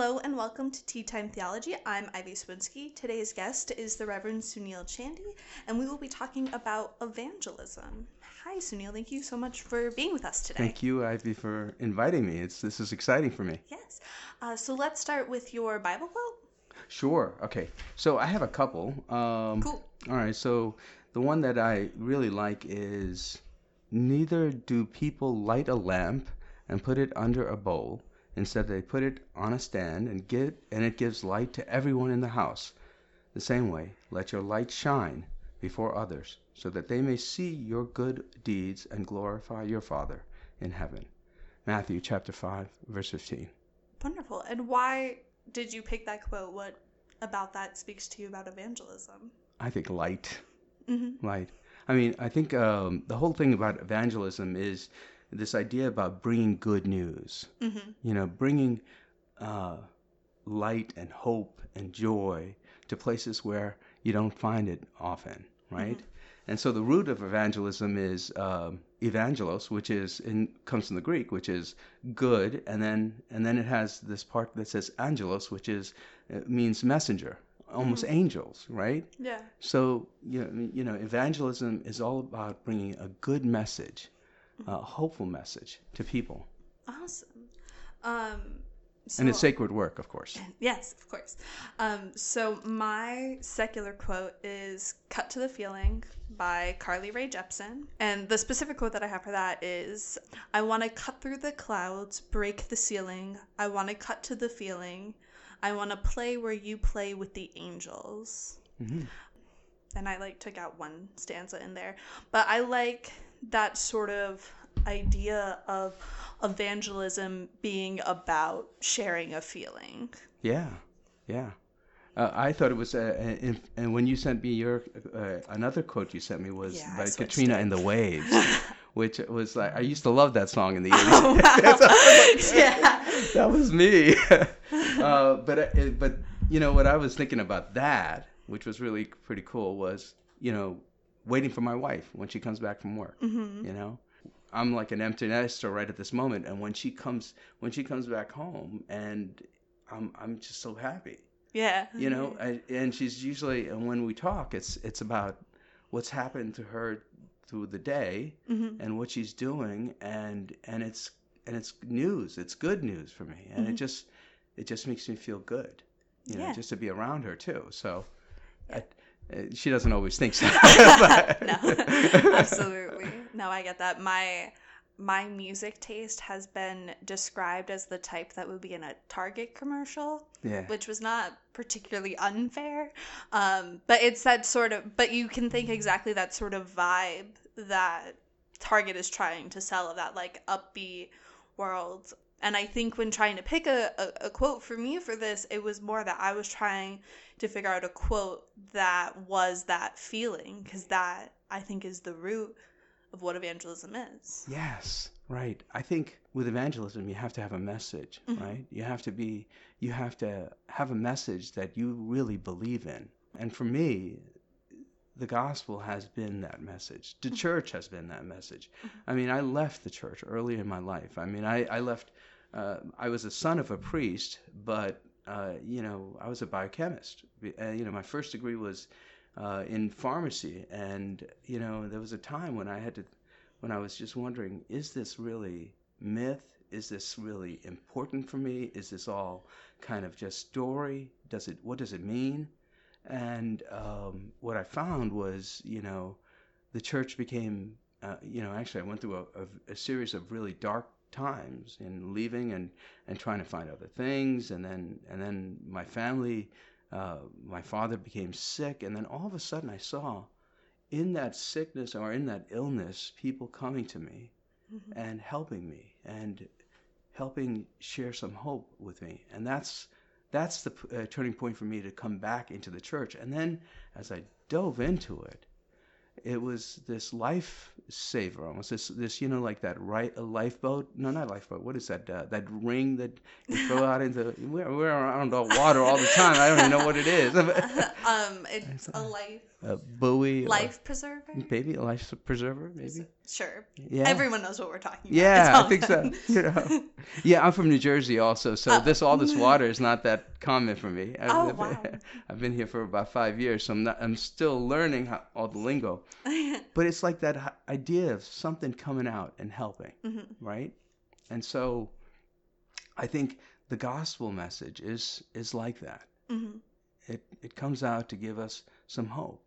Hello and welcome to Tea Time Theology. I'm Ivy Swinsky. Today's guest is the Reverend Sunil Chandy, and we will be talking about evangelism. Hi, Sunil. Thank you so much for being with us today. Thank you, Ivy, for inviting me. It's this is exciting for me. Yes. Uh, so let's start with your Bible quote. Sure. Okay. So I have a couple. Um, Cool. All right. So the one that I really like is neither do people light a lamp and put it under a bowl. Instead, they put it on a stand and it gives light to everyone in the house. The same way, let your light shine before others, so that they may see your good deeds and glorify your Father in heaven. Matthew chapter 5, verse 15. Wonderful. And why did you pick that quote? What about that speaks to you about evangelism? I think light. Mm-hmm. Light. I mean, I think um, the whole thing about evangelism is this idea about bringing good news. Mm-hmm. You know, bringing uh, light and hope and joy to places where you don't find it often, right? And so the root of evangelism is um, evangelos, which is in comes from the Greek, which is good, and then and then it has this part that says angelos, which is means messenger, almost angels, right? Yeah. So you know, you know, evangelism is all about bringing a good message, a hopeful message to people, Awesome. Um, so, and it's sacred work, of course. Yes, of course. Um, so my secular quote is "Cut to the Feeling" by Carly Rae Jepsen, and the specific quote that I have for that is, "I want to cut through the clouds, break the ceiling. I want to cut to the feeling. I want to play where you play with the angels." Mhm. And I like took out one stanza in there, but I like that sort of idea of evangelism being about sharing a feeling. Yeah, yeah. Uh, I thought it was, uh, and, and when you sent me your uh, another quote you sent me was Yeah, by Katrina and the Waves, which was like I used to love that song in the Oh, eighties. wow. yeah. that was me. uh, but uh, but you know what I was thinking about that, which was really pretty cool, was you know waiting for my wife when she comes back from work. Mm-hmm. You know, I'm like an empty nester right at this moment, and when she comes when she comes back home, and I'm I'm just so happy. Yeah. You know, I, and she's usually and when we talk, it's it's about what's happened to her through the day Mm-hmm. and what she's doing and and it's and it's news it's good news for me and it just it just makes me feel good you know Yeah. just to be around her too so I, she doesn't always think so no, absolutely. No, I get that. My my music taste has been described as the type that would be in a Target commercial, yeah which was not particularly unfair. Um, but it's that sort of. But you can think exactly that sort of vibe that Target is trying to sell of that like upbeat world. And I think when trying to pick a, a, a quote for me for this, it was more that I was trying to figure out a quote that was that feeling, because that I think is the root of what evangelism is. Yes, right. I think with evangelism, you have to have a message, mm-hmm. right? You have to be, you have to have a message that you really believe in. And for me, the gospel has been that message. The mm-hmm. church has been that message. Mm-hmm. I mean, I left the church early in my life. I mean, I, I left, uh, I was a son of a priest, but, uh, you know, I was a biochemist. Uh, you know, my first degree was uh, in pharmacy. And, you know, there was a time when I had to, when I was just wondering, is this really myth? Is this really important for me? Is this all kind of just story? Does it, what does it mean? And um, what I found was, you know, the church became, uh, you know, actually I went through a, a, a series of really dark times in leaving and, and trying to find other things. And then, and then my family, uh, my father became sick. And then all of a sudden I saw in that sickness or in that illness, people coming to me and helping me and helping share some hope with me. And that's, that's the uh, turning point for me to come back into the church. And then as I dove into it, it was this lifesaver almost this this you know like that right a lifeboat? No not lifeboat. What is that uh, that ring that you throw out into we're, we're around the water all the time. I don't even know what it is. Um, it's a life a buoy, Life preserver. maybe a life preserver, maybe. Sure. Yeah. Everyone knows what we're talking about. Yeah, I think so. You know. Yeah, I'm from New Jersey also, so Oh. this all this water is not that common for me. I've, Oh, wow. I've been here for about five years, so I'm not. I'm still learning how, all the lingo. But it's like that idea of something coming out and helping, Mhm. right? And so, I think the gospel message is is like that. Mhm. It it comes out to give us some hope.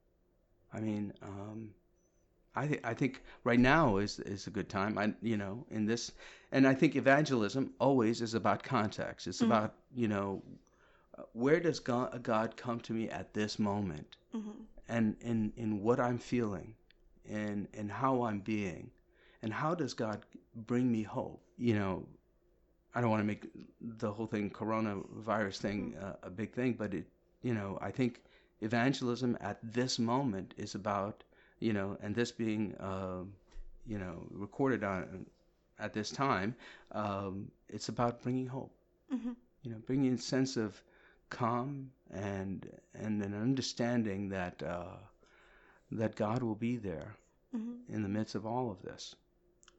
I mean, um, I think I think right now is is a good time. I you know in this, and I think evangelism always is about context. It's Mhm. about you know where does God, God come to me at this moment, Mhm. and in in what I'm feeling, and and how I'm being, and how does God bring me hope? You know, I don't want to make the whole thing coronavirus thing uh, a big thing, but it you know I think evangelism at this moment is about you know, and this being um, you know recorded on at this time, um, it's about bringing hope. Mhm. You know, bringing a sense of calm and and an understanding that uh, that God will be there Mhm. in the midst of all of this.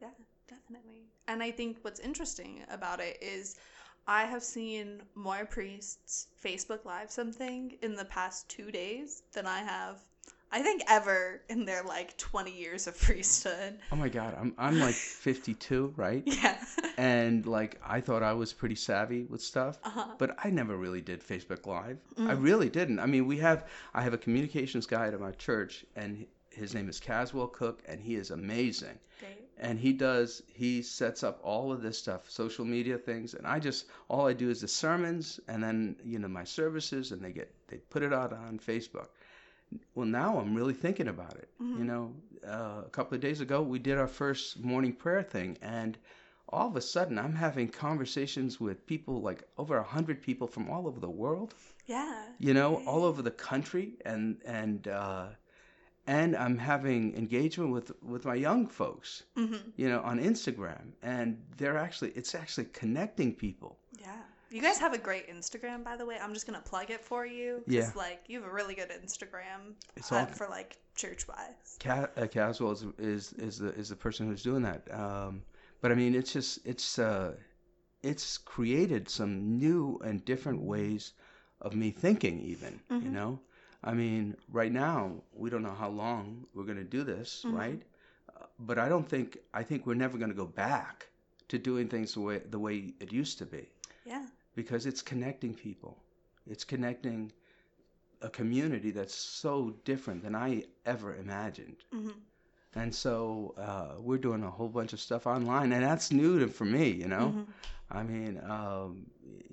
Yeah, definitely. And I think what's interesting about it is I have seen more priests Facebook Live something in the past two days than I have, I think, ever in their like 20 years of priesthood. Oh my God, I'm I'm like 52, right? Yeah. And like I thought I was pretty savvy with stuff, Uh-huh. but I never really did Facebook Live. I Mm. really didn't. I mean, we have I have a communications guy at my church, and his name is Caswell Cook, and he is amazing. Great. And he does he sets up all of this stuff social media things and i just all i do is the sermons and then you know my services and they get they put it out on facebook well now i'm really thinking about it you Mhm. know uh, a couple of days ago we did our first morning prayer thing and all of a sudden i'm having conversations with people like over a hundred people from all over the world Yeah. you know all over the country and and uh and i'm having engagement with with my young folks hmm you know, on Instagram, and they're actually it's actually connecting people. Yeah. You guys have a great Instagram, by the way. I'm just gonna plug it for you. Yeah. Like you have a really good Instagram It's all for like church wise. Ca- uh, Caswell is, is is the is the person who's doing that. Um, but I mean, it's just it's uh, it's created some new and different ways of me thinking. Even you Mhm. know, I mean, right now we don't know how long we're going to do this, Mhm. right? Uh, but I don't think I think we're never going to go back to doing things the way the way it used to be. Yeah. because it's connecting people. It's connecting a community that's so different than I ever imagined. hmm And so uh, we're doing a whole bunch of stuff online, and that's new to, for me. You know, Mhm. I mean, um,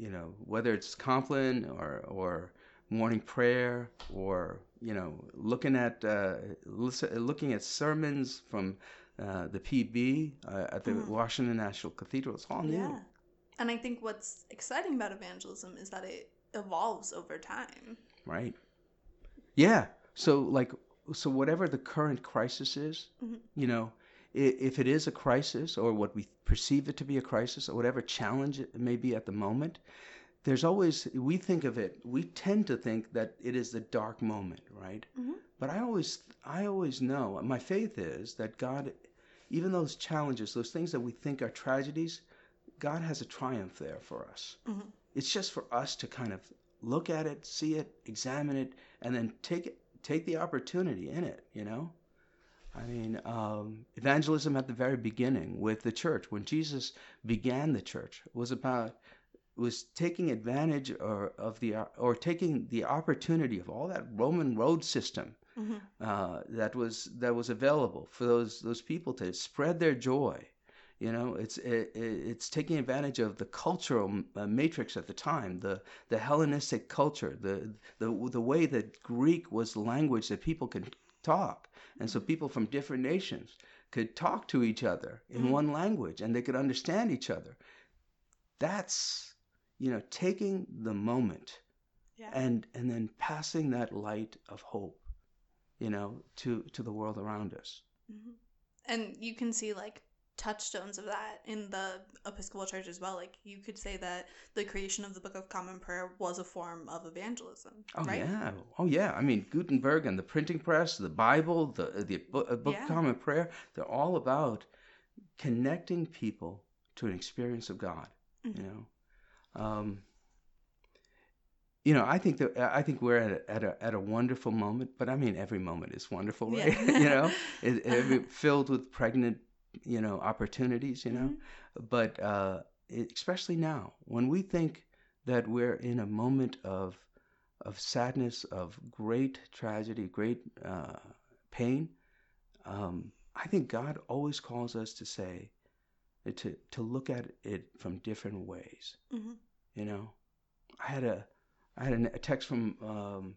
you know, whether it's Compline or or morning prayer or you know, looking at uh, looking at sermons from uh, the PB uh, at the Mhm. Washington National Cathedral. It's all new. Yeah. And I think what's exciting about evangelism is that it evolves over time. Right. Yeah. So like so whatever the current crisis is, Mhm. you know, if it is a crisis or what we perceive it to be a crisis or whatever challenge it may be at the moment, there's always we think of it, we tend to think that it is the dark moment, right? Mhm. But I always I always know, my faith is that God even those challenges, those things that we think are tragedies, God has a triumph there for us Mhm. it's just for us to kind of look at it, see it, examine it, and then take it, take the opportunity in it. You know, I mean, um, evangelism at the very beginning with the church, when Jesus began the church, was about was taking advantage or of the or taking the opportunity of all that Roman road system Mhm. uh, that was that was available for those those people to spread their joy. You know, it's it, it- it's taking advantage of the cultural uh, matrix at the time, the the Hellenistic culture, the the the way that Greek was the language that people could talk, and so people from different nations could talk to each other in Mhm. one language, and they could understand each other. That's you know taking the moment Yeah. and and then passing that light of hope you know to to the world around us Mhm. And you can see like touchstones of that in the Episcopal Church as well. Like you could say that the creation of the Book of Common Prayer was a form of evangelism. Oh right? yeah, oh yeah. I mean Gutenberg and the printing press, the Bible, the the uh, Book Yeah. of Common Prayer. They're all about connecting people to an experience of God. Mhm. You know, um, you know. I think that I think we're at a, at a at a wonderful moment. But I mean, every moment is wonderful, right? Yeah. you know, it, every, filled with pregnant, you know, opportunities. You know, Mhm. but uh, it, especially now when we think that we're in a moment of of sadness, of great tragedy, great uh, pain, um, I think God always calls us to say to to look at it from different ways. Mhm. You know, I had a I had a text from um,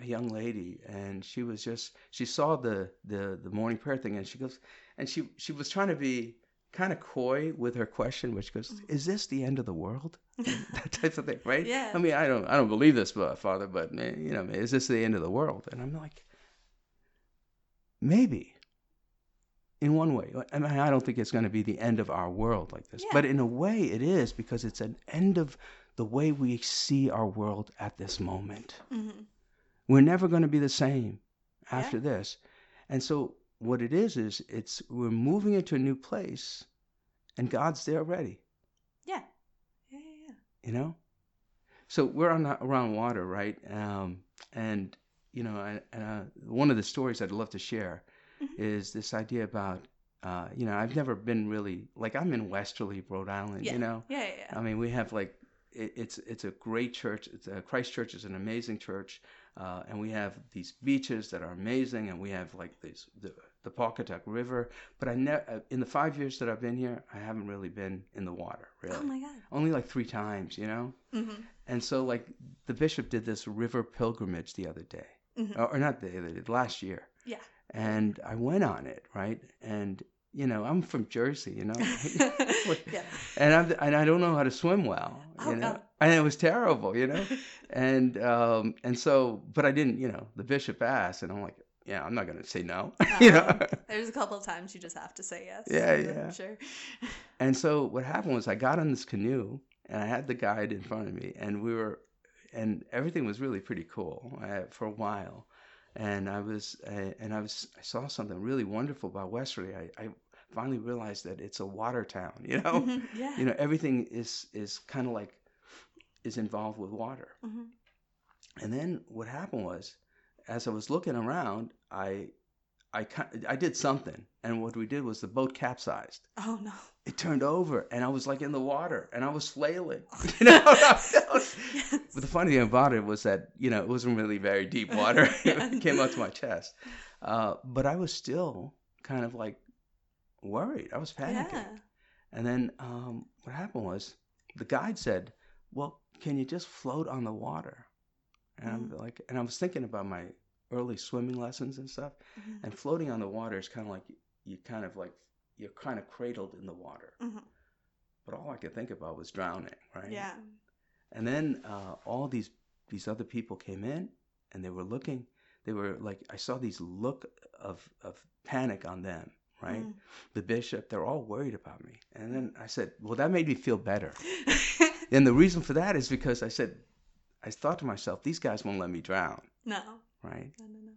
a young lady, and she was just she saw the the the morning prayer thing, and she goes, and she she was trying to be kind of coy with her question, which goes, Mhm. "Is this the end of the world?" that type of thing, right? Yeah. I mean, I don't I don't believe this, but Father, but you know, is this the end of the world? And I'm like, maybe. In one way, I mean, I don't think it's going to be the end of our world like this, Yeah. but in a way, it is because it's an end of the way we see our world at this moment. Mhm. We're never going to be the same after Yeah. this. And so what it is is it's we're moving into a new place and God's there already, Yeah. Yeah. Yeah. yeah. you know? So we're on around water, right? Um, and you know, I, uh, one of the stories I'd love to share Mhm. is this idea about uh, you know, I've never been really like I'm in Westerly, Rhode Island, Yeah. you know. Yeah. Yeah. yeah. I mean, we have like it, it's it's a great church. It's uh, Christ Church is an amazing church, uh, and we have these beaches that are amazing, and we have like these the the Pawcatuck River. But I never in the five years that I've been here, I haven't really been in the water. Really, Oh my god. only like three times, you know. Mm-hmm. And so like the bishop did this river pilgrimage the other day, Mhm. or, or not the other day, last year, Yeah. And I went on it, right? And you know, I'm from Jersey, you know. yeah. and I and I don't know how to swim well, Oh, you know, God. and it was terrible, you know, and um and so, but I didn't, you know, the bishop asked, and I'm like, yeah, I'm not gonna say no, you know, There's a couple of times you just have to say yes. Yeah, I'm yeah. Sure. and so what happened was I got on this canoe, and I had the guide in front of me, and we were, and everything was really pretty cool uh, for a while, and I was, uh, and I was, I saw something really wonderful about Westerly. I, I finally realized that it's a water town, you know. Mhm. Yeah. you know everything is is kind of like is involved with water Mhm. and then what happened was as i was looking around i i i did something and what we did was the boat capsized Oh no. it turned over and i was like in the water and i was flailing you know Yes. but the funny thing about it was that you know it wasn't really very deep water it came up to my chest uh, but i was still kind of like worried i was panicking Yeah. and then um, what happened was the guide said, "Well, can you just float on the water?" And I'm Mm. like, and I was thinking about my early swimming lessons and stuff. Mhm. And floating on the water is kind of like you kind of like you're kind of cradled in the water. Mhm. But all I could think about was drowning, right? Yeah. And then uh, all these these other people came in, and they were looking. They were like, I saw these look of of panic on them, right? Mm. The bishop, they're all worried about me. And then I said, well, that made me feel better. And the reason for that is because I said, I thought to myself, these guys won't let me drown, no. Right? No. No. No.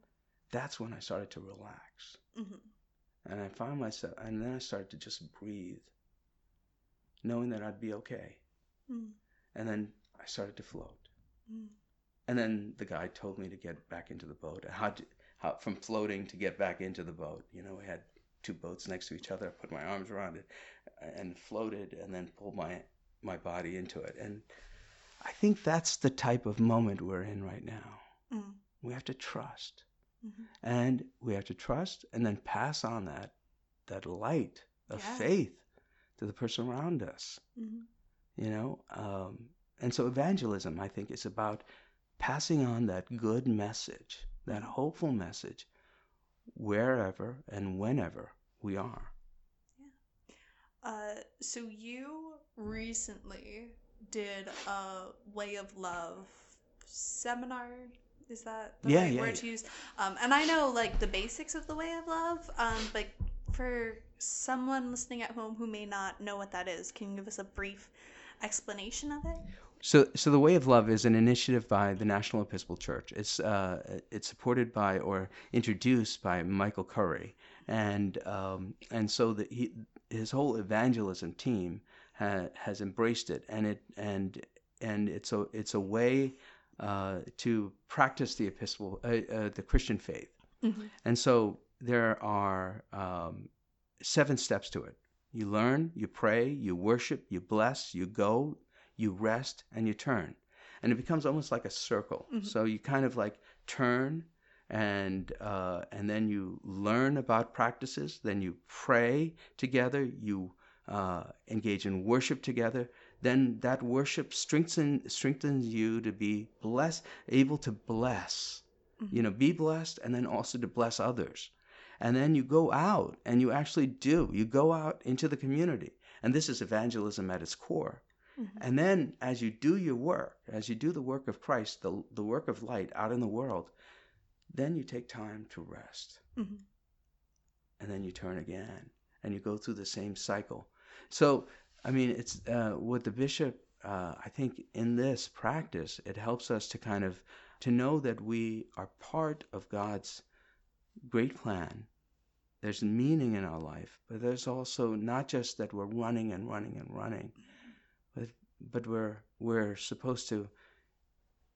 That's when I started to relax. Mhm. And I found myself, and then I started to just breathe, knowing that I'd be okay. Mm. And then I started to float. Mm. And then the guy told me to get back into the boat. How to, how from floating to get back into the boat. You know, we had two boats next to each other. I put my arms around it and floated, and then pulled my my body into it. And I think that's the type of moment we're in right now. Mm. We have to trust, Mhm. and we have to trust, and then pass on that that light of Yeah. faith to the person around us Mhm. you know um, and so evangelism i think is about passing on that good message that Mhm. hopeful message wherever and whenever we are Uh, so you recently did a way of love seminar. Is that the Yeah, right yeah, word yeah. to use? Um, and I know like the basics of the way of love, um, but for someone listening at home who may not know what that is, can you give us a brief explanation of it? So, so the Way of Love is an initiative by the National Episcopal Church. It's uh, it's supported by or introduced by Michael Curry, and um, and so the, he, his whole evangelism team ha, has embraced it, and it and and it's a it's a way uh, to practice the Episcopal uh, uh the Christian faith, mm-hmm. and so there are um, seven steps to it. You learn, you pray, you worship, you bless, you go, you rest, and you turn. And it becomes almost like a circle. Mm-hmm. So you kind of like turn and uh, and then you learn about practices. Then you pray together. You uh, engage in worship together. Then that worship strengthens strengthens you to be blessed, able to bless. Mm-hmm. You know, be blessed, and then also to bless others. And then you go out and you actually do. You go out into the community. And this is evangelism at its core. Mm-hmm. And then as you do your work, as you do the work of Christ, the, the work of light out in the world, then you take time to rest. Mm-hmm. And then you turn again and you go through the same cycle. So, I mean, it's uh, what the bishop, uh, I think in this practice, it helps us to kind of to know that we are part of God's great plan. There's meaning in our life, but there's also not just that we're running and running and running, but but we're we're supposed to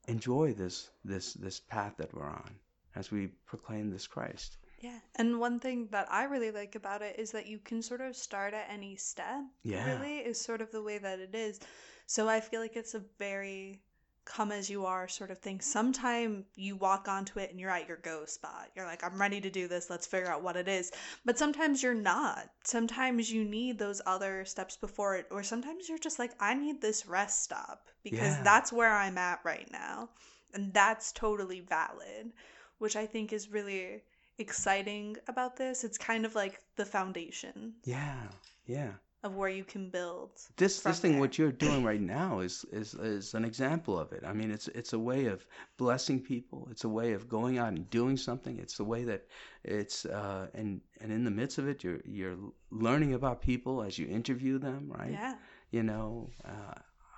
enjoy this this this path that we're on as we proclaim this Christ. Yeah. And one thing that I really like about it is that you can sort of start at any step. Yeah. Really is sort of the way that it is. So I feel like it's a very come as you are sort of thing. Sometime you walk onto it and you're at your go spot. You're like, I'm ready to do this. Let's figure out what it is. But sometimes you're not. Sometimes you need those other steps before it. Or sometimes you're just like, I need this rest stop because yeah. that's where I'm at right now. And that's totally valid, which I think is really exciting about this. It's kind of like the foundation. Yeah. Yeah of where you can build. This this thing there. what you're doing right now is is is an example of it. I mean, it's it's a way of blessing people. It's a way of going out and doing something. It's the way that it's uh, and and in the midst of it, you're you're learning about people as you interview them, right? Yeah. You know, uh,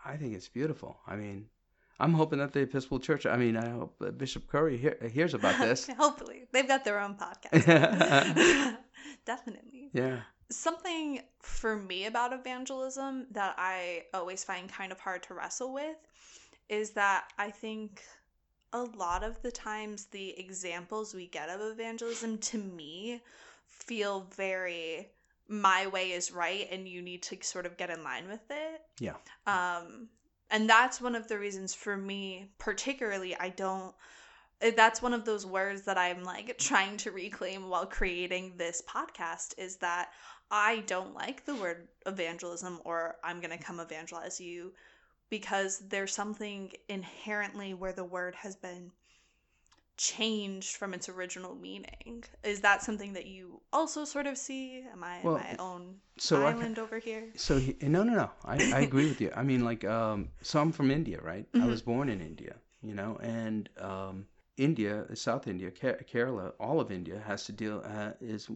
I think it's beautiful. I mean. I'm hoping that the Episcopal Church, I mean, I hope Bishop Curry hear, hears about this. Hopefully. They've got their own podcast. Definitely. Yeah something for me about evangelism that I always find kind of hard to wrestle with is that I think a lot of the times the examples we get of evangelism to me feel very my way is right and you need to sort of get in line with it. Yeah. Um and that's one of the reasons for me particularly I don't eh, that's one of those words that I'm like trying to reclaim while creating this podcast is that I don't like the word evangelism or I'm going to come evangelize you because there's something inherently where the word has been changed from its original meaning. Is that something that you also sort of see? Am I well, my own so island over here? So no, no, no. I, I agree with you. I mean, like, um, so I'm from India, right? Mm-hmm. I was born in India, you know, and um, India, South India, Kerala, all of India has to deal uh, is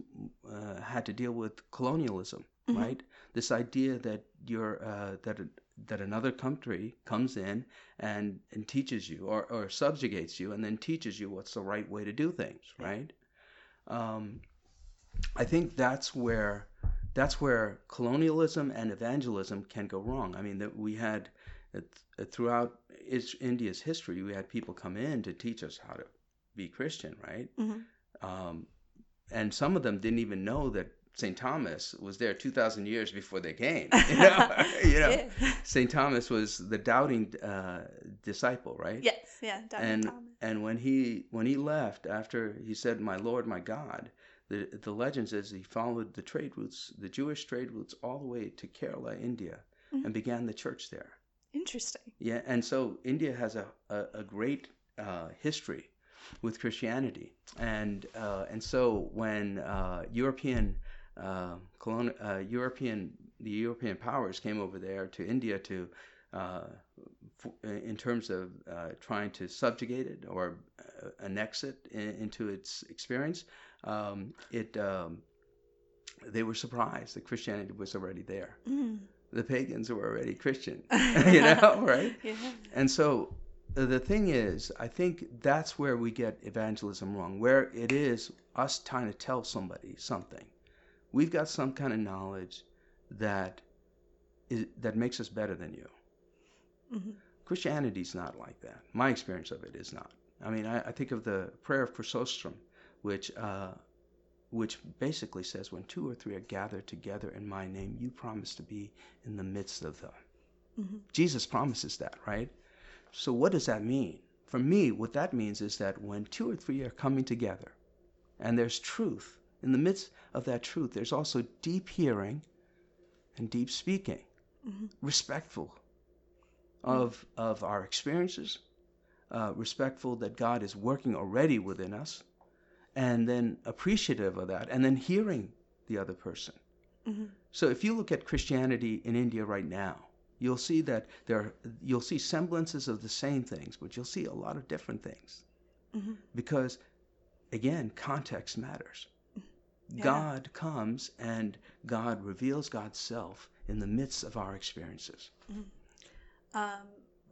uh, had to deal with colonialism, mm-hmm. right? This idea that you're uh, that that another country comes in and and teaches you or, or subjugates you and then teaches you what's the right way to do things, right? Um, I think that's where that's where colonialism and evangelism can go wrong. I mean, that we had throughout India's history, we had people come in to teach us how to be Christian, right? Mm-hmm. Um, and some of them didn't even know that St. Thomas was there 2,000 years before they came. You know, you know? Yeah. St. Thomas was the doubting uh, disciple, right? Yes, yeah, doubting and, Thomas. And when he when he left after he said, "My Lord, my God," the the legend says he followed the trade routes, the Jewish trade routes, all the way to Kerala, India, mm-hmm. and began the church there. Interesting. Yeah, and so India has a, a, a great uh, history with Christianity, and uh, and so when uh, European uh, colon- uh, European the European powers came over there to India to uh, in terms of trying to subjugate it or annex it in, into its experience, um, it um, they were surprised that Christianity was already there. Mm. The pagans were already Christian, you know, right? Yeah. And so uh, the thing is, I think that's where we get evangelism wrong, where it is us trying to tell somebody something. We've got some kind of knowledge that is, that makes us better than you. Mhm. Christianity's not like that. My experience of it is not. I mean, I, I think of the prayer of Chrysostom, which uh, which basically says, "When two or three are gathered together in my name, you promise to be in the midst of them." Mhm. Jesus promises that, right? So what does that mean? For me, what that means is that when two or three are coming together, and there's truth in the midst of that truth, there's also deep hearing and deep speaking, Mhm. respectful of of our experiences, uh, respectful that God is working already within us, and then appreciative of that, and then hearing the other person. Mhm. So if you look at Christianity in India right now, you'll see that there are, you'll see semblances of the same things, but you'll see a lot of different things Mhm. because again, context matters. Yeah. God comes and God reveals God's self in the midst of our experiences. Um,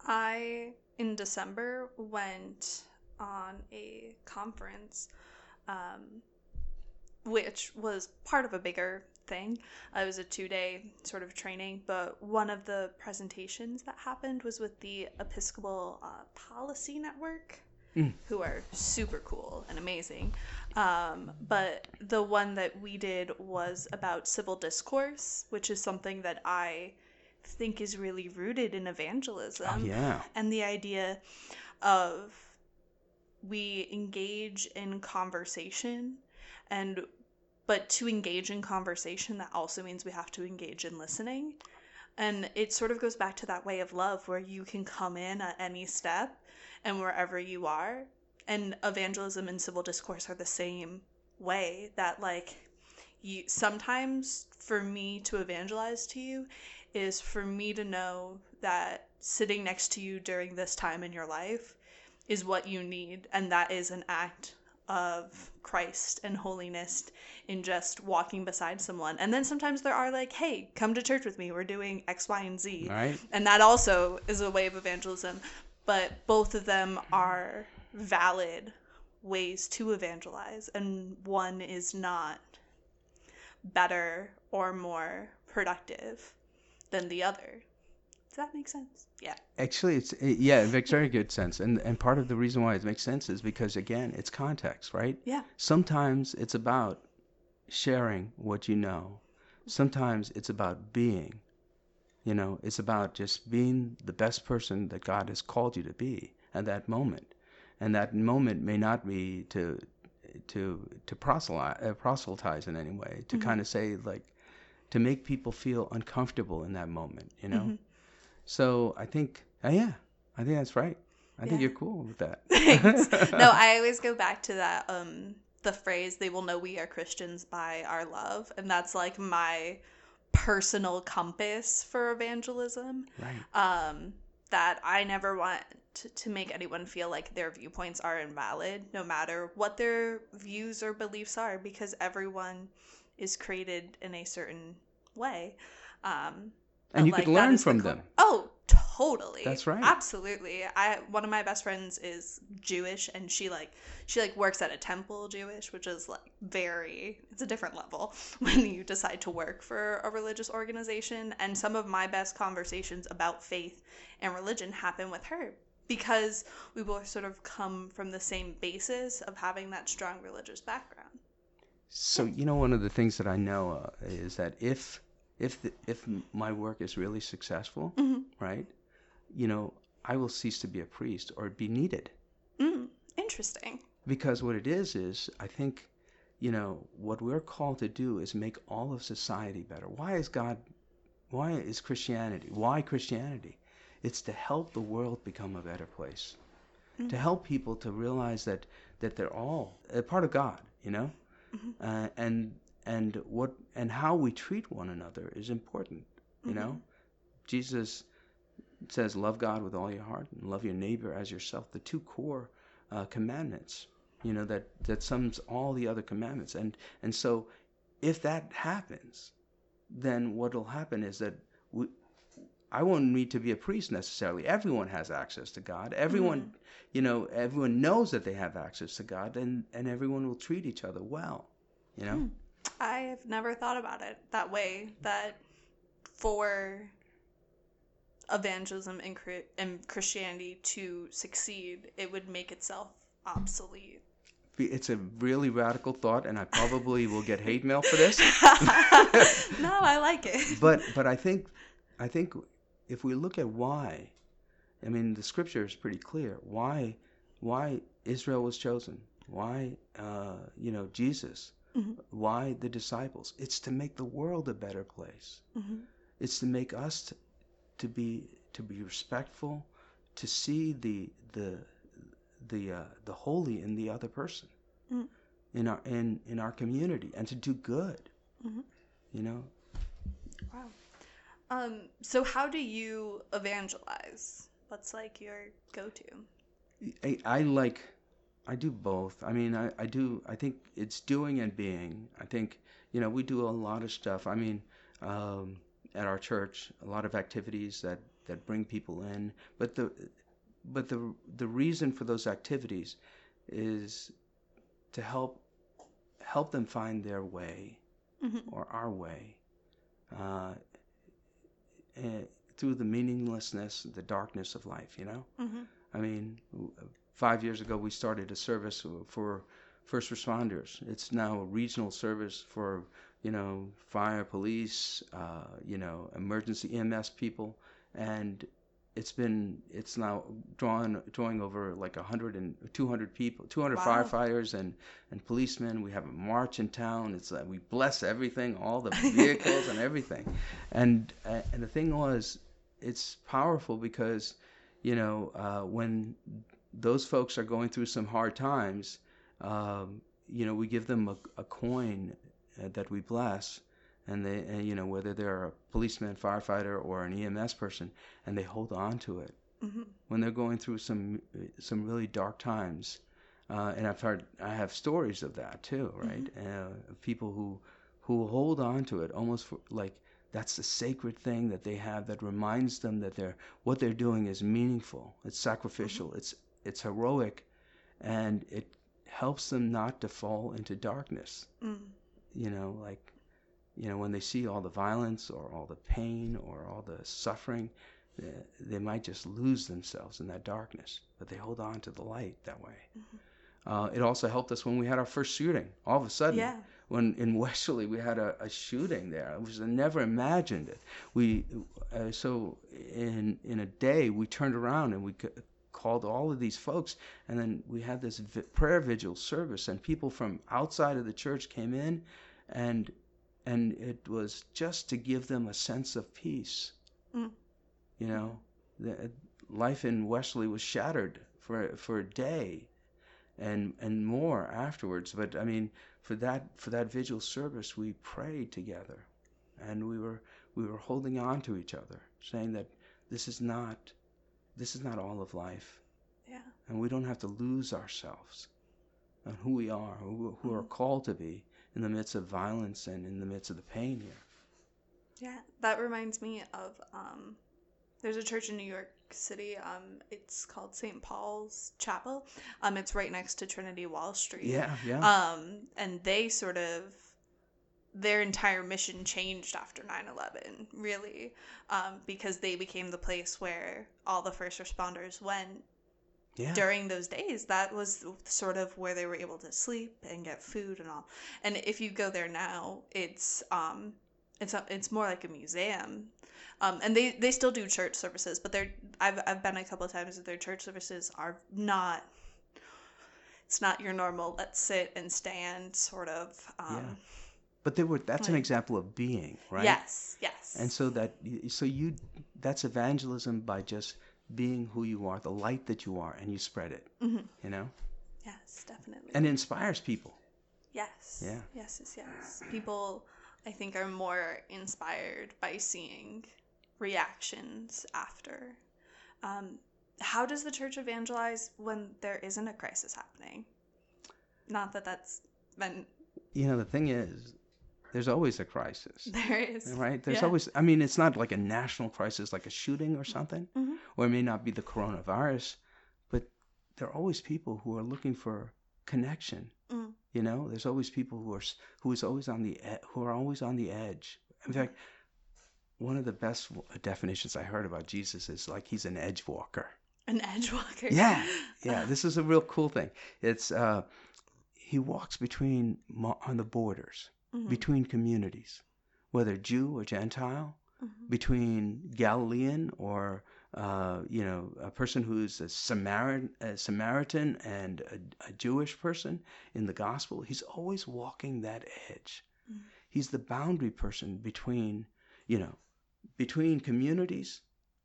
I in December went on a conference, um, which was part of a bigger thing. Uh, it was a two day sort of training, but one of the presentations that happened was with the Episcopal uh, Policy Network. Mm. Who are super cool and amazing. Um, but the one that we did was about civil discourse, which is something that I think is really rooted in evangelism oh yeah. and the idea of we engage in conversation and but to engage in conversation that also means we have to engage in listening and it sort of goes back to that way of love where you can come in at any step and wherever you are. And evangelism and civil discourse are the same way that like you sometimes for me to evangelize to you is for me to know that sitting next to you during this time in your life is what you need and that is an act of Christ and holiness in just walking beside someone. And then sometimes there are like, hey, come to church with me. We're doing X, Y, and Z. Right? And that also is a way of evangelism. But both of them are valid ways to evangelize, and one is not better or more productive than the other. Does that make sense? Yeah. Actually, it's it, yeah, it makes very good sense. And and part of the reason why it makes sense is because again, it's context, right? Yeah. Sometimes it's about sharing what you know. Sometimes it's about being. You know, it's about just being the best person that God has called you to be at that moment. And that moment may not be to to to proselyte, uh, proselytize in any way, to kind of say like to make people feel uncomfortable in that moment, you know? Mhm. So I think, uh, yeah, I think that's right. I think you're cool with that. Thanks. no, I always go back to that um the phrase they will know we are Christians by our love and that's like my personal compass for evangelism. right. Um that I never want to, to make anyone feel like their viewpoints are invalid no matter what their views or beliefs are because everyone is created in a certain way. Um And but, you could like, that learn is the from them. Oh, totally. That's right. Absolutely. I one of my best friends is Jewish and she like she like works at a temple Jewish, which is like very it's a different level when you decide to work for a religious organization and some of my best conversations about faith and religion happen with her because we both sort of come from the same basis of having that strong religious background. So you know, one of the things that I know uh, is that if if the, if my work is really successful, Mhm. right, you know, I will cease to be a priest or be needed Mm, interesting. because what it is is I think, you know, what we're called to do is make all of society better. Why is God? Why is Christianity? Why Christianity? It's to help the world become a better place. To help people to realize that that they're all a part of God, you know, uh, and and what and how we treat one another is important. You know, Jesus says, "Love God with all your heart and love your neighbor as yourself." The two core uh, commandments, you know, that that sums all the other commandments. And and so, if that happens, then what'll happen is that we, I won't need to be a priest necessarily. Everyone has access to God. Everyone, Mm-hmm. you know, everyone knows that they have access to God, and and everyone will treat each other well. You know. Hmm. I have never thought about it that way. That for evangelism and, and Christianity to succeed, it would make itself obsolete. It's a really radical thought, and I probably will get hate mail for this. no, I like it. but but I think I think if we look at why, I mean the scripture is pretty clear. Why why Israel was chosen? Why uh, you know Jesus? Mhm. Why the disciples? It's to make the world a better place. Mhm. It's to make us t- to be to be respectful, to see the the the uh, the holy in the other person, Mm. in our in in our community, and to do good. Mhm. You know, Wow. Um, so how do you evangelize? What's like your go-to? I, I like I do both. I mean, I, I do. I think it's doing and being. I think you know we do a lot of stuff. I mean, um, at our church, a lot of activities that that bring people in. But the but the the reason for those activities is to help help them find their way Mhm. or our way uh, eh, through the meaninglessness, the darkness of life. You know. Mm-hmm. I mean, five years ago we started a service for first responders. It's now a regional service for you know fire, police, uh, you know emergency EMS people, and it's been it's now drawing drawing over like 100 and 200 people 200 Wow. firefighters and and policemen we have a march in town it's like we bless everything all the vehicles and everything and and the thing was it's powerful because you know uh, when those folks are going through some hard times um, you know we give them a, a coin uh, that we bless and they and, you know whether they're a policeman firefighter or an ems person and they hold on to it. Mm-hmm. when they're going through some some really dark times uh, and i've heard i have stories of that too right? Uh, people who who hold on to it almost for, like that's the sacred thing that they have that reminds them that they're what they're doing is meaningful. It's sacrificial. It's it's heroic and it helps them not to fall into darkness Mm. you know like you know when they see all the violence or all the pain or all the suffering they might just lose themselves in that darkness but they hold on to the light that way uh, it also helped us when we had our first shooting all of a sudden Yeah. when in Westerly we had a, a shooting there. I was I never imagined it. We uh, so in in a day we turned around and we c- called all of these folks, and then we had this vi- prayer vigil service, and people from outside of the church came in, and and it was just to give them a sense of peace. Mm. You know, the, life in Westerly was shattered for for a day and and more afterwards. But I mean, for that for that vigil service, we prayed together, and we were we were holding on to each other, saying that this is not this is not all of life, Yeah. and we don't have to lose ourselves on who we are, who, who are called to be in the midst of violence and in the midst of the pain here. Yeah, that reminds me of um, there's a church in New York City. Um, it's called St. Paul's Chapel. Um, it's right next to Trinity Wall Street. Yeah, yeah, Um, and they sort of their entire mission changed after 9-11 really um, because they became the place where all the first responders went yeah. during those days that was sort of where they were able to sleep and get food and all and if you go there now it's um it's a, it's more like a museum um and they they still do church services but they're i've, I've been a couple of times their church services are not it's not your normal let's sit and stand sort of um Yeah. But they were that's an example of being, right? yes yes And so that so you that's evangelism by just being who you are, the light that you are, and you spread it. Mhm. You know, yes definitely and it inspires people. Yes. Yeah. Yes, yes, yes. People, I think, are more inspired by seeing reactions after. Um, how does the church evangelize when there isn't a crisis happening? Not that that's been. You know, the thing is, there's always a crisis. There is. Right? There's Yeah. always, I mean, it's not like a national crisis like a shooting or something, Mhm. or it may not be the coronavirus, but there are always people who are looking for connection. Mm. You know, there's always people who are who is always on the e- who are always on the edge. In Mm-hmm. fact, one of the best definitions I heard about Jesus is like he's an edge walker. An edge walker. Yeah, yeah. This is a real cool thing. It's uh, he walks between on the borders Mhm. between communities, whether Jew or Gentile, Mhm. between Galilean or uh, you know a person who's a Samaritan, a Samaritan and a, a Jewish person in the gospel. He's always walking that edge. Mm. He's the boundary person between you know between communities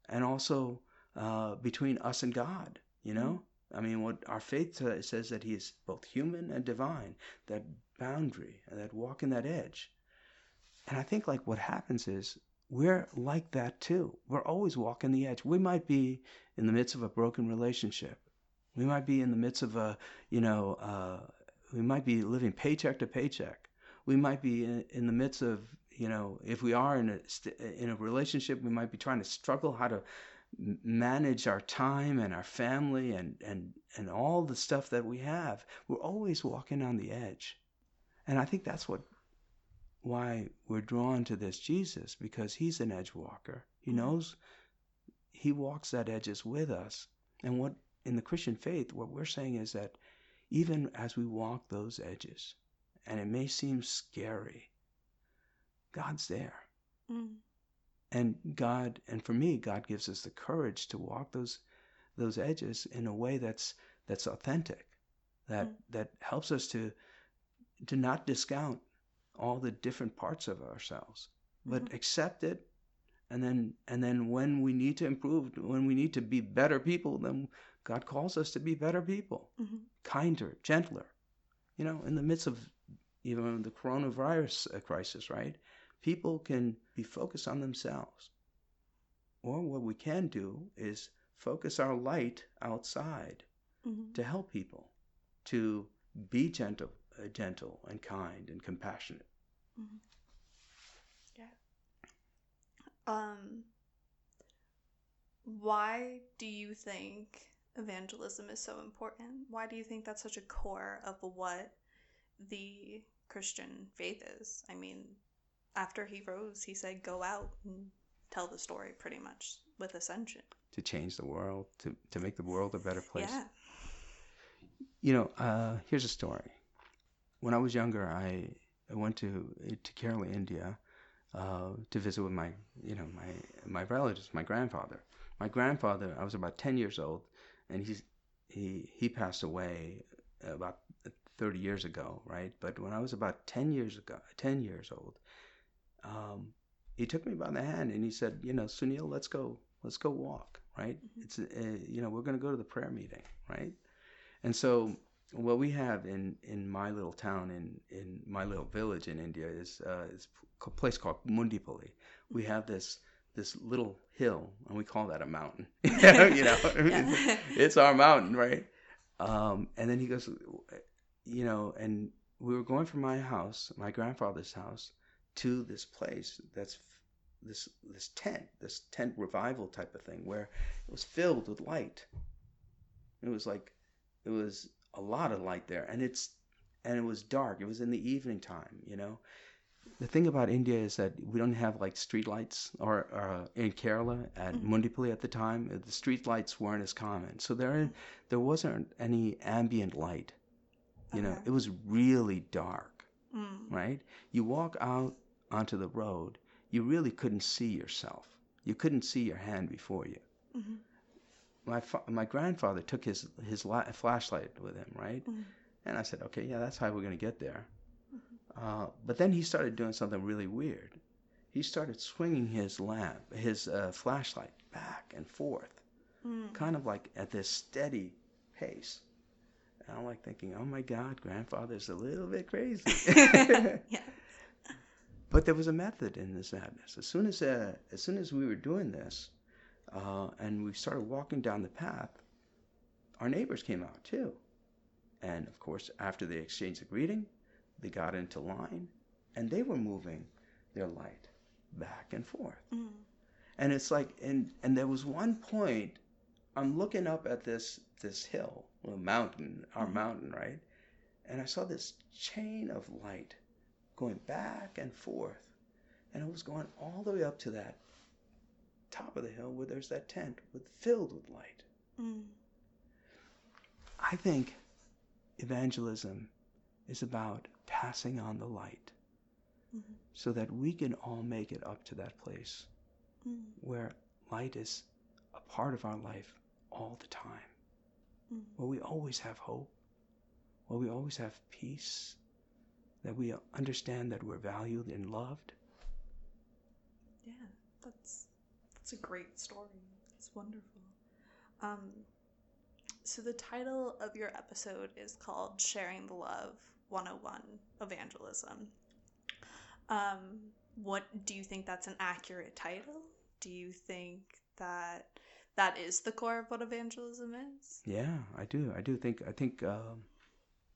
and also uh, between us and God. You know. I mean, what our faith says that he is both human and divine. That boundary, that walk in that edge. And I think like what happens is we're like that too. We're always walking the edge. We might be in the midst of a broken relationship. We might be in the midst of a, you know, uh, we might be living paycheck to paycheck. We might be in, in the midst of, you know, if we are in a in a relationship, we might be trying to struggle how to manage our time and our family and and and all the stuff that we have. We're always walking on the edge. And I think that's what why we're drawn to this Jesus because he's an edge walker. He Mhm. knows he walks that edges with us. And what in the Christian faith, what we're saying is that even as we walk those edges, and it may seem scary, God's there. Mm. And God, and for me, God gives us the courage to walk those those edges in a way that's that's authentic, that Mm. that helps us to to not discount all the different parts of ourselves, but Mhm. accept it, and then and then when we need to improve, when we need to be better people, then God calls us to be better people, Mhm. kinder, gentler. You know, in the midst of even the coronavirus uh, crisis, right? People can be focused on themselves. Or what we can do is focus our light outside Mhm. to help people, to be gentle, uh, gentle and kind and compassionate. Mhm. Yeah. Um why do you think evangelism is so important? Why do you think that's such a core of what the Christian faith is? I mean, after he rose, he said go out and tell the story pretty much with ascension. to change the world, to, to make the world a better place. Yeah. You know, uh, here's a story. When I was younger, I, I went to to Kerala, India, uh, to visit with my you know my my relatives, my grandfather. My grandfather, I was about ten years old, and he's he he passed away about thirty years ago, right? But when I was about ten years ago, ten years old, um, he took me by the hand and he said, you know, Sunil, let's go, let's go walk, right? Mhm. It's uh, you know we're going to go to the prayer meeting, right? And so what we have in in my little town in in my little village in India is uh, is a place called Mundipally. We have this this little hill, and we call that a mountain. you know, Yeah. it's our mountain, right? Um, and then he goes, you know, and we were going from my house, my grandfather's house, to this place that's this this tent, this tent revival type of thing, where it was filled with light. It was like it was a lot of light there, and it's and it was dark. It was in the evening time, you know. The thing about India is that we don't have like street lights, or uh, in Kerala at Mhm. Mundipally at the time, uh, the street lights weren't as common, so there there wasn't any ambient light. You know, it was really dark, Mm. right? You walk out onto the road, you really couldn't see yourself. You couldn't see your hand before you. Mhm. My fa- my grandfather took his his la- flashlight with him, right? Mhm. And I said, okay, yeah, that's how we're gonna get there. Uh, but then he started doing something really weird. He started swinging his lamp, his uh, flashlight, back and forth, Mm. kind of like at this steady pace. And I'm like thinking, oh my God, grandfather's a little bit crazy. yeah. But there was a method in this madness. As soon as uh, as soon as we were doing this, uh, and we started walking down the path, our neighbors came out too, and of course, after they exchanged a greeting, they got into line, and they were moving their light back and forth. Mm. And it's like, and and there was one point, I'm looking up at this this hill, a mountain, our Mhm. mountain, right? And I saw this chain of light going back and forth, and it was going all the way up to that top of the hill where there's that tent with filled with light. Mm. I think evangelism is about passing on the light Mhm. so that we can all make it up to that place Mm. where light is a part of our life all the time, Mm. where we always have hope, where we always have peace, that we understand that we're valued and loved. Yeah, that's that's a great story. It's wonderful. Um, so the title of your episode is called "Sharing the Love 101 Evangelism." Um, what do you think that's an accurate title? Do you think that that is the core of what evangelism is? Yeah, I do. I do think. I think um,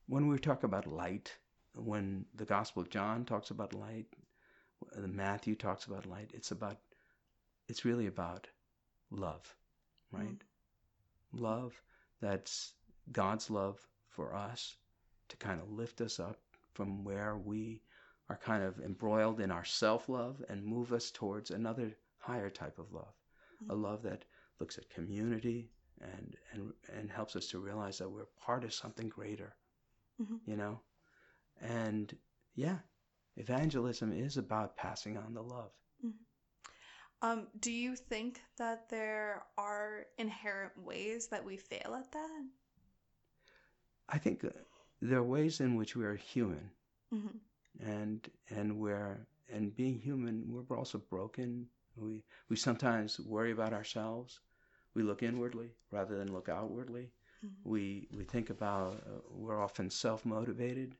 when we talk about light, when the Gospel of John talks about light, Matthew talks about light. It's about. It's really about love, right? Love that's God's love for us to kind of lift us up from where we are kind of embroiled in our self love and move us towards another higher type of love, a Mhm. love that looks at community and and and helps us to realize that we're part of something greater Mhm. you know? And yeah evangelism is about passing on the love. Um, do you think that there are inherent ways that we fail at that? i think uh, there are ways in which we are human. Hmm and and we're and being human we're also broken. We we sometimes worry about ourselves we look inwardly rather than look outwardly Mhm. we we think about uh, we're often self-motivated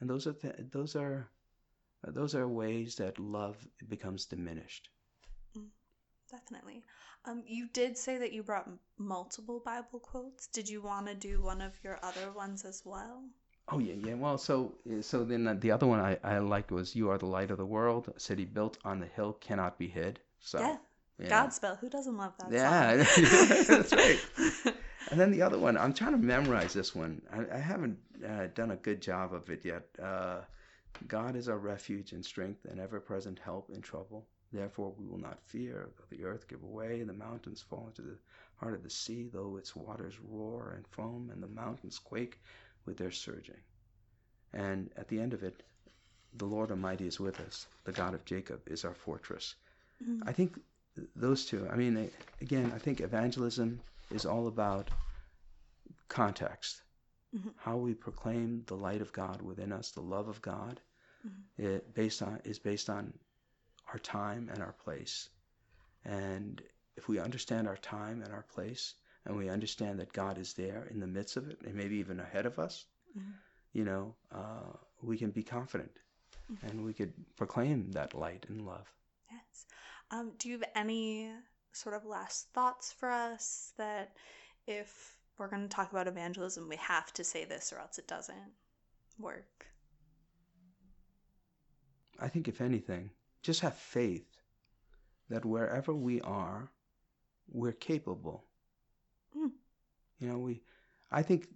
and those are th- those are uh, those are ways that love becomes diminished Definitely. Um, you did say that you brought m- multiple Bible quotes. Did you want to do one of your other ones as well? oh yeah yeah well so so then the other one i i liked was you are the light of the world a city built on the hill cannot be hid so yeah. Yeah. Godspell. Who doesn't love that Yeah, song? that's right. And then the other one, I'm trying to memorize this one. I, I haven't uh, done a good job of it yet. Uh, God is our refuge and strength and ever present help in trouble. Therefore, we will not fear, though the earth give way and the mountains fall into the heart of the sea, though its waters roar and foam and the mountains quake with their surging. And at the end of it, the Lord Almighty is with us. The God of Jacob is our fortress. Mhm. I think th- those two. I mean, again, I think evangelism is all about context. Mhm. How we proclaim the light of God within us, the love of God, Mhm. it based on is based on our time and our place. And if we understand our time and our place, and we understand that God is there in the midst of it, and maybe even ahead of us, Mhm. you know, uh, we can be confident, and we could proclaim that light and love. Yes. Um, do you have any sort of last thoughts for us that if we're going to talk about evangelism, we have to say this or else it doesn't work? I think, if anything, just have faith that wherever we are, we're capable. Mm. You know, we, I think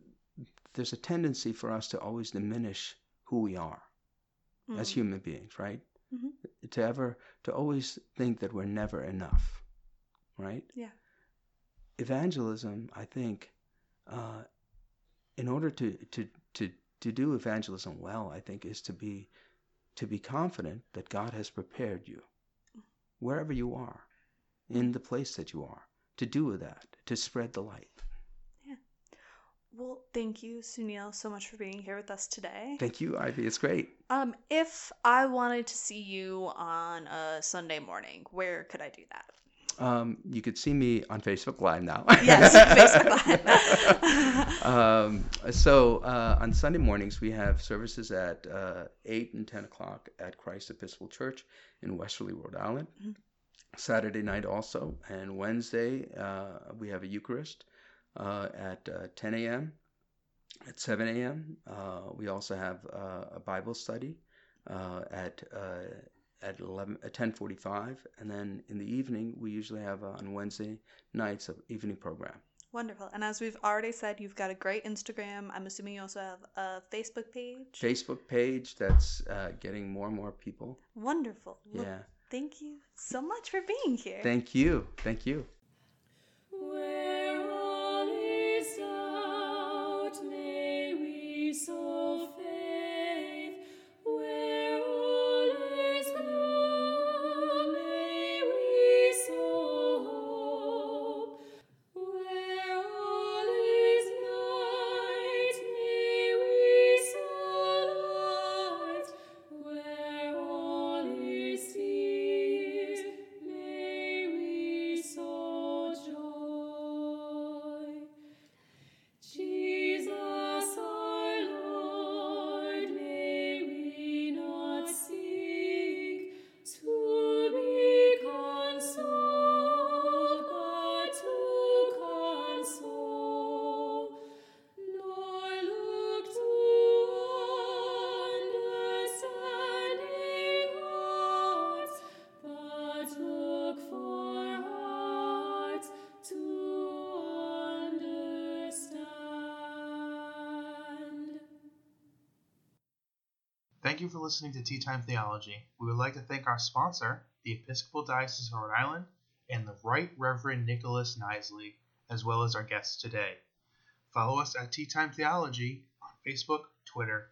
there's a tendency for us to always diminish who we are as Mm. human beings, right? Mhm. To ever, to always think that we're never enough, right? Yeah. Evangelism, I think, uh, in order to, to, to, to do evangelism well, I think, is to be to be confident that God has prepared you wherever you are, in the place that you are, to do that, to spread the light. Well, thank you, Sunil, so much for being here with us today. Thank you, Ivy. It's great. Um, if I wanted to see you on a Sunday morning, where could I do that? Um, you could see me on Facebook Live now. Yes, Facebook Live. um, so uh, on Sunday mornings, we have services at uh, 8 and 10 o'clock at Christ Episcopal Church in Westerly, Rhode Island. Mhm. Saturday night also. And Wednesday, uh, we have a Eucharist at uh, 10 a.m. At 7 a.m., uh, we also have uh, a Bible study uh, at uh, at 11 at 10:45 and then in the evening we usually have uh, on Wednesday nights an evening program. Wonderful. And as we've already said, you've got a great Instagram. I'm assuming you also have a Facebook page. Facebook page that's uh, getting more and more people. Wonderful. Well, Yeah. Thank you so much for being here. Thank you. Thank you. Where Thank you for listening to Tea Time Theology. We would like to thank our sponsor, the Episcopal Diocese of Rhode Island, and the Right Reverend Nicholas Knisely, as well as our guests today. Follow us at Tea Time Theology on Facebook, Twitter.